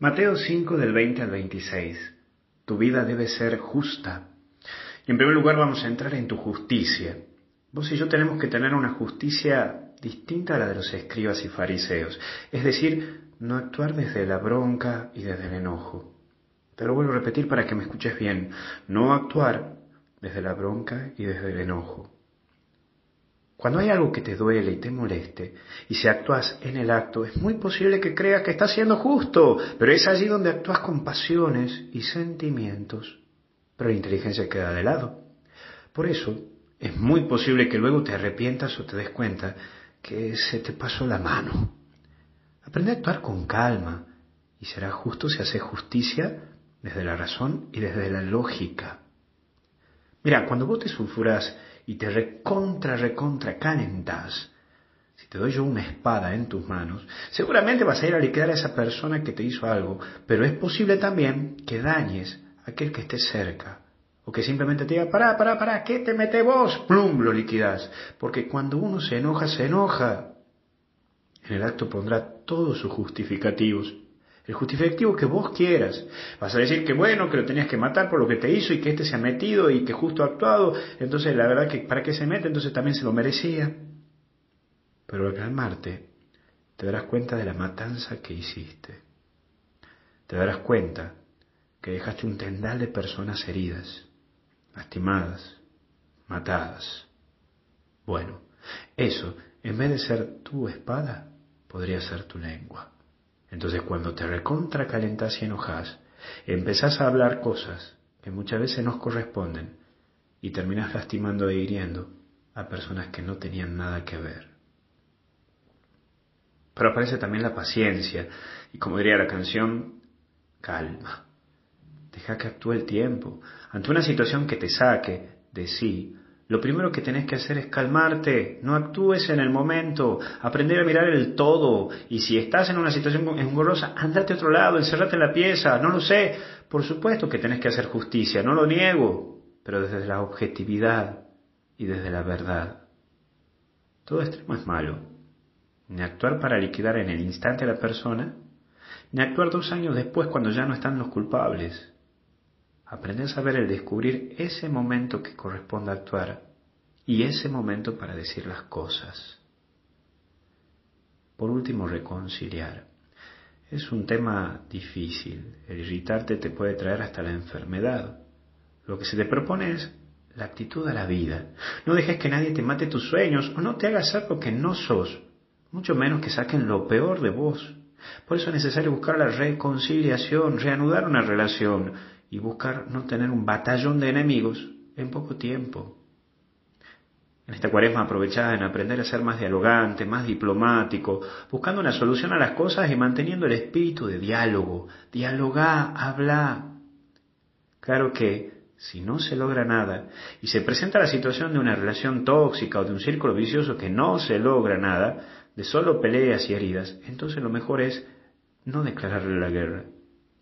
Mateo 5 del 20 al 26. Tu vida debe ser justa. Y en primer lugar vamos a entrar en tu justicia. Vos y yo tenemos que tener una justicia distinta a la de los escribas y fariseos. Es decir, no actuar desde la bronca y desde el enojo. Te lo vuelvo a repetir para que me escuches bien. No actuar desde la bronca y desde el enojo. Cuando hay algo que te duele y te moleste, y si actúas en el acto, es muy posible que creas que estás siendo justo, pero es allí donde actúas con pasiones y sentimientos, pero la inteligencia queda de lado. Por eso, es muy posible que luego te arrepientas o te des cuenta que se te pasó la mano. Aprende a actuar con calma, y será justo si haces justicia desde la razón y desde la lógica. Mira, cuando vos te sulfuras y te recontra, recontra calentas, si te doy yo una espada en tus manos, seguramente vas a ir a liquidar a esa persona que te hizo algo, pero es posible también que dañes a aquel que esté cerca. O que simplemente te diga, pará, pará, pará, ¿qué te mete vos? Plum, lo liquidas. Porque cuando uno se enoja, se enoja. En el acto pondrá todos sus justificativos el justificativo que vos quieras. Vas a decir que bueno, que lo tenías que matar por lo que te hizo y que este se ha metido y que justo ha actuado. Entonces la verdad que para qué se mete, entonces también se lo merecía. Pero al calmarte, te darás cuenta de la matanza que hiciste. Te darás cuenta que dejaste un tendal de personas heridas, lastimadas, matadas. Bueno, eso, en vez de ser tu espada, podría ser tu lengua. Entonces cuando te recontra y enojas, empezás a hablar cosas que muchas veces nos corresponden y terminas lastimando e hiriendo a personas que no tenían nada que ver. Pero aparece también la paciencia y como diría la canción, calma. Deja que actúe el tiempo. Ante una situación que te saque de sí, lo primero que tenés que hacer es calmarte, no actúes en el momento, aprender a mirar el todo. Y si estás en una situación engorrosa, andate a otro lado, encerrate en la pieza, no lo sé. Por supuesto que tenés que hacer justicia, no lo niego, pero desde la objetividad y desde la verdad. Todo extremo es malo. Ni actuar para liquidar en el instante a la persona, ni actuar dos años después cuando ya no están los culpables. Aprende a saber el descubrir ese momento que corresponde actuar y ese momento para decir las cosas. Por último, reconciliar. Es un tema difícil. El irritarte te puede traer hasta la enfermedad. Lo que se te propone es la actitud a la vida. No dejes que nadie te mate tus sueños o no te hagas algo que no sos, mucho menos que saquen lo peor de vos. Por eso es necesario buscar la reconciliación, reanudar una relación y buscar no tener un batallón de enemigos en poco tiempo. En esta cuaresma aprovechada en aprender a ser más dialogante, más diplomático, buscando una solución a las cosas y manteniendo el espíritu de diálogo. Dialogá, habla. Claro que si no se logra nada y se presenta la situación de una relación tóxica o de un círculo vicioso que no se logra nada, de solo peleas y heridas, entonces lo mejor es no declararle la guerra,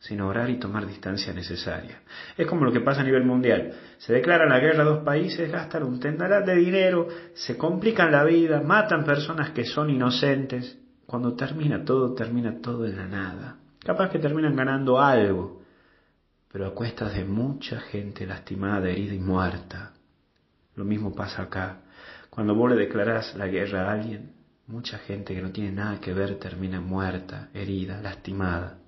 sino orar y tomar distancia necesaria. Es como lo que pasa a nivel mundial. Se declara la guerra a dos países, gastan un tendaral de dinero, se complican la vida, matan personas que son inocentes. Cuando termina todo, termina todo en la nada. Capaz que terminan ganando algo, pero a cuestas de mucha gente lastimada, herida y muerta. Lo mismo pasa acá. Cuando vos le declarás la guerra a alguien, mucha gente que no tiene nada que ver termina muerta, herida, lastimada.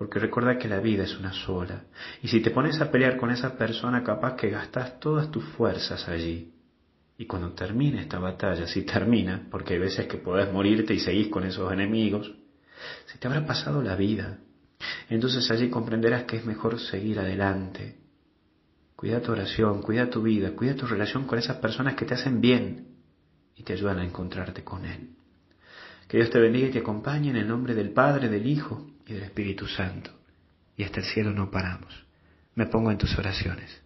Porque recuerda que la vida es una sola. Y si te pones a pelear con esa persona, capaz que gastas todas tus fuerzas allí. Y cuando termine esta batalla, si termina, porque hay veces que podés morirte y seguís con esos enemigos, se te habrá pasado la vida. Entonces allí comprenderás que es mejor seguir adelante. Cuida tu oración, cuida tu vida, cuida tu relación con esas personas que te hacen bien y te ayudan a encontrarte con Él. Que Dios te bendiga y te acompañe en el nombre del Padre, del Hijo y del Espíritu Santo. Y hasta el cielo no paramos. Me pongo en tus oraciones.